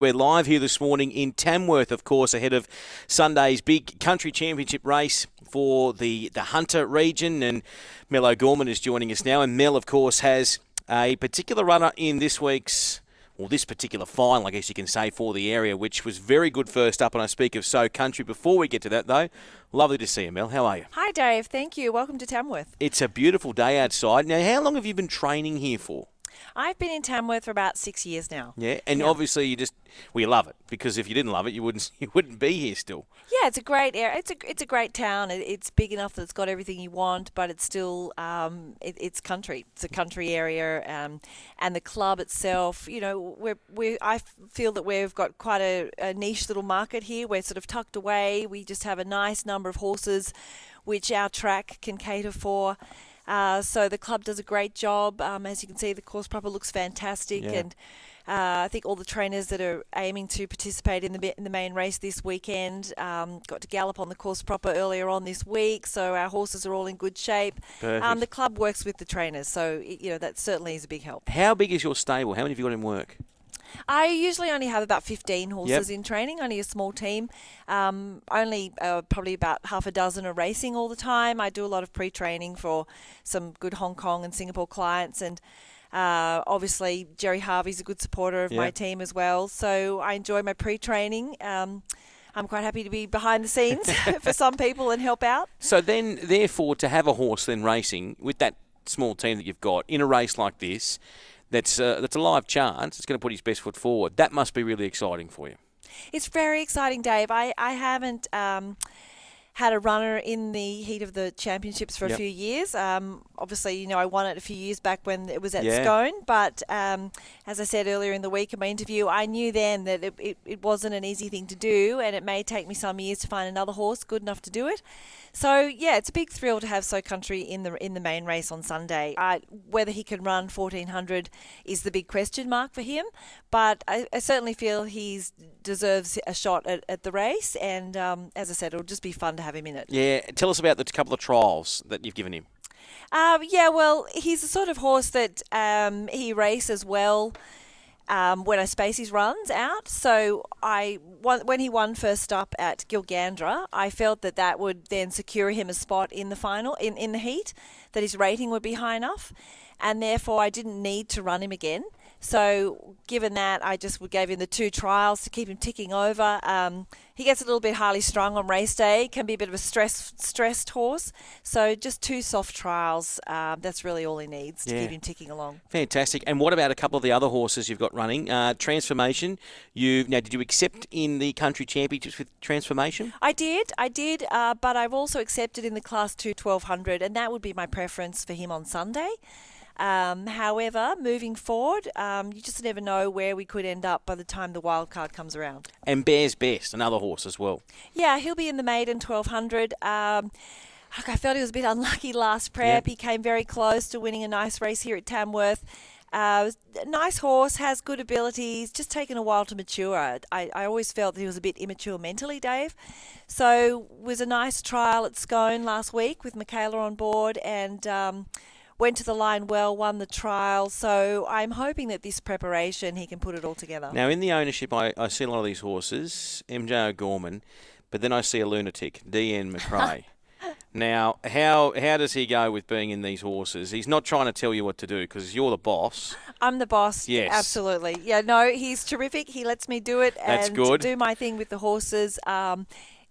We're live here this morning in Tamworth, of course, ahead of Sunday's big country championship race for the, the Hunter region. And Mel O'Gorman is joining us now. And Mel, of course, has a particular runner in this week's, or this particular final, I guess you can say, for the area, which was very good first up. And I speak of So Country. Before we get to that, though, lovely to see you, Mel. How are you? Hi, Dave. Thank you. Welcome to Tamworth. It's a beautiful day outside. Now, how long have you been training here for? I've been in Tamworth for about six years now. Yeah, and yeah. obviously you just well you love it because if you didn't love it, you wouldn't you wouldn't be here still. Yeah, it's a great area. It's a it's a great town. It's big enough that it's got everything you want, but it's still um, it, it's country. It's a country area, um, and the club itself. You know, we're we I feel that we've got quite a, a niche little market here. We're sort of tucked away. We just have a nice number of horses, which our track can cater for. Uh, so the club does a great job. Um, as you can see, the course proper looks fantastic, yeah. and uh, I think all the trainers that are aiming to participate in the in the main race this weekend um, got to gallop on the course proper earlier on this week. So our horses are all in good shape. Um, the club works with the trainers, so you know that certainly is a big help. How big is your stable? How many have you got in work? I usually only have about 15 horses yep. in training, only a small team. Um, only uh, probably about half a dozen are racing all the time. I do a lot of pre training for some good Hong Kong and Singapore clients. And uh, obviously, Gerry Harvey's a good supporter of yep. my team as well. So I enjoy my pre training. Um, I'm quite happy to be behind the scenes for some people and help out. So then, therefore, to have a horse then racing with that small team that you've got in a race like this, that's uh, that's a live chance. It's going to put his best foot forward. That must be really exciting for you. It's very exciting, Dave. I I haven't. Um, had a runner in the heat of the championships for yep. a few years. Um, obviously, you know, I won it a few years back when it was at yeah. Scone. But um, as I said earlier in the week in my interview, I knew then that it, it, it, wasn't an easy thing to do, and it may take me some years to find another horse good enough to do it. So yeah, it's a big thrill to have So Country in the in the main race on Sunday. Uh, whether he can run 1400 is the big question mark for him, but I, I certainly feel he deserves a shot at, at the race. And um, as I said, it'll just be fun to have him in it. Yeah, tell us about the couple of trials that you've given him. Um, yeah, well, he's the sort of horse that um, he races well um, when a Spacey's runs out. So I when he won first up at Gilgandra, I felt that that would then secure him a spot in the final in, in the heat, that his rating would be high enough, and therefore I didn't need to run him again. So, given that, I just gave him the two trials to keep him ticking over. Um, he gets a little bit highly strung on race day, can be a bit of a stress, stressed horse. So, just two soft trials, um, that's really all he needs to yeah. keep him ticking along. Fantastic. And what about a couple of the other horses you've got running? Uh, transformation. You now, did you accept in the country championships with Transformation? I did, I did, uh, but I've also accepted in the Class 2 1200, and that would be my preference for him on Sunday. Um, however, moving forward, um, you just never know where we could end up by the time the wild card comes around. And Bears Best, another horse as well. Yeah, he'll be in the maiden 1200. Um, I felt he was a bit unlucky last prep. Yep. He came very close to winning a nice race here at Tamworth. Uh, nice horse, has good abilities, just taken a while to mature. I, I always felt that he was a bit immature mentally, Dave. So was a nice trial at Scone last week with Michaela on board, and um, went to the line well, won the trial. So I'm hoping that this preparation he can put it all together. Now in the ownership, I, I see a lot of these horses, MJ O'Gorman, but then I see a lunatic, DN McRae. Now, how how does he go with being in these horses? He's not trying to tell you what to do because you're the boss. I'm the boss. Yes, absolutely. Yeah, no, he's terrific. He lets me do it That's and good. do my thing with the horses. Um,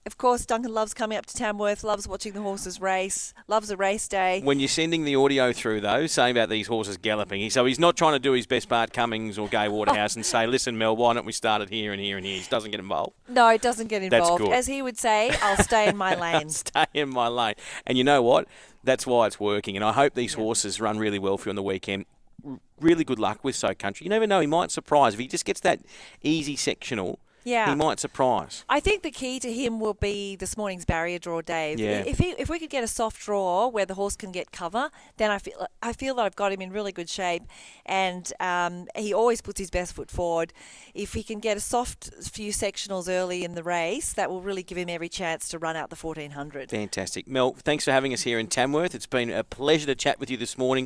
of course, Duncan loves coming up to Tamworth, loves watching the horses race, loves a race day. When you're sending the audio through, though, saying about these horses galloping, so he's not trying to do his best Bart Cummings or Gay Waterhouse and say, listen, Mel, why don't we start it here and here and here? He doesn't get involved. No, he doesn't get involved. That's good. As he would say, I'll stay in my lane. stay in my lane. And you know what? That's why it's working. And I hope these yeah. horses run really well for you on the weekend really good luck with So Country. You never know; he might surprise if he just gets that easy sectional yeah. he might surprise. I think the key to him will be this morning's barrier draw, Dave. Yeah. If he, if we could get a soft draw where the horse can get cover, then I feel I feel that I've got him in really good shape, and um, he always puts his best foot forward. If he can get a soft few sectionals early in the race, that will really give him every chance to run out the 1400. Fantastic, Mel. Thanks for having us here in Tamworth. It's been a pleasure to chat with you this morning.